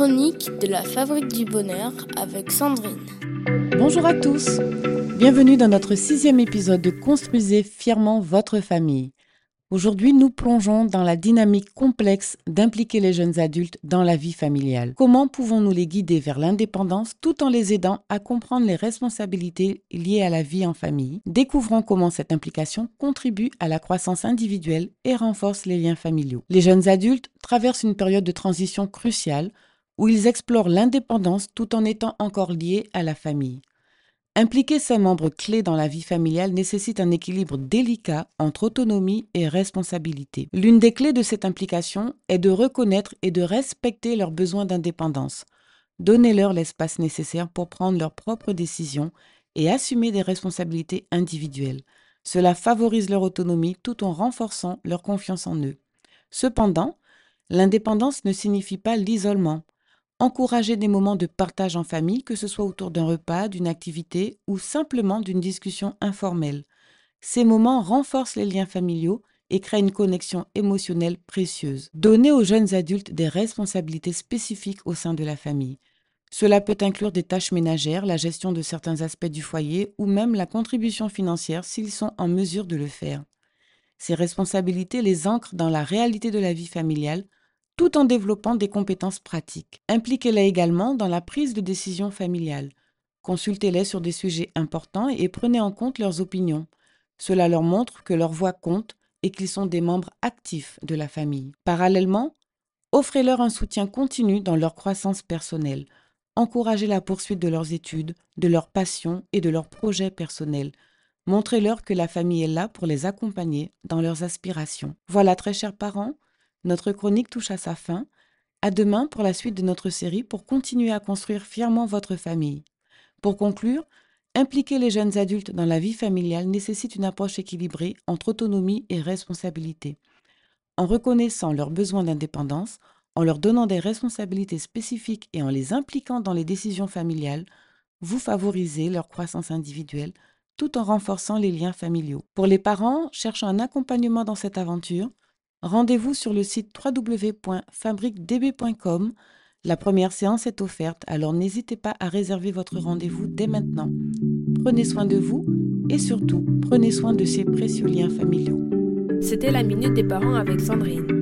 chroniques de la Fabrique du Bonheur avec Sandrine. Bonjour à tous, bienvenue dans notre sixième épisode de Construisez fièrement votre famille. Aujourd'hui, nous plongeons dans la dynamique complexe d'impliquer les jeunes adultes dans la vie familiale. Comment pouvons-nous les guider vers l'indépendance tout en les aidant à comprendre les responsabilités liées à la vie en famille? Découvrons comment cette implication contribue à la croissance individuelle et renforce les liens familiaux. Les jeunes adultes traversent une période de transition cruciale où ils explorent l'indépendance tout en étant encore liés à la famille. Impliquer ses membres clés dans la vie familiale nécessite un équilibre délicat entre autonomie et responsabilité. L'une des clés de cette implication est de reconnaître et de respecter leurs besoins d'indépendance. Donnez-leur l'espace nécessaire pour prendre leurs propres décisions et assumer des responsabilités individuelles. Cela favorise leur autonomie tout en renforçant leur confiance en eux. Cependant, l'indépendance ne signifie pas l'isolement. Encourager des moments de partage en famille, que ce soit autour d'un repas, d'une activité ou simplement d'une discussion informelle. Ces moments renforcent les liens familiaux et créent une connexion émotionnelle précieuse. Donner aux jeunes adultes des responsabilités spécifiques au sein de la famille. Cela peut inclure des tâches ménagères, la gestion de certains aspects du foyer ou même la contribution financière s'ils sont en mesure de le faire. Ces responsabilités les ancrent dans la réalité de la vie familiale tout en développant des compétences pratiques. Impliquez-les également dans la prise de décision familiale. Consultez-les sur des sujets importants et prenez en compte leurs opinions. Cela leur montre que leur voix compte et qu'ils sont des membres actifs de la famille. Parallèlement, offrez-leur un soutien continu dans leur croissance personnelle. Encouragez la poursuite de leurs études, de leurs passions et de leurs projets personnels. Montrez-leur que la famille est là pour les accompagner dans leurs aspirations. Voilà, très chers parents, notre chronique touche à sa fin. À demain pour la suite de notre série pour continuer à construire fièrement votre famille. Pour conclure, impliquer les jeunes adultes dans la vie familiale nécessite une approche équilibrée entre autonomie et responsabilité. En reconnaissant leurs besoins d'indépendance, en leur donnant des responsabilités spécifiques et en les impliquant dans les décisions familiales, vous favorisez leur croissance individuelle tout en renforçant les liens familiaux. Pour les parents cherchant un accompagnement dans cette aventure, Rendez-vous sur le site www.fabriquedb.com. La première séance est offerte, alors n'hésitez pas à réserver votre rendez-vous dès maintenant. Prenez soin de vous et surtout, prenez soin de ces précieux liens familiaux. C'était la Minute des Parents avec Sandrine.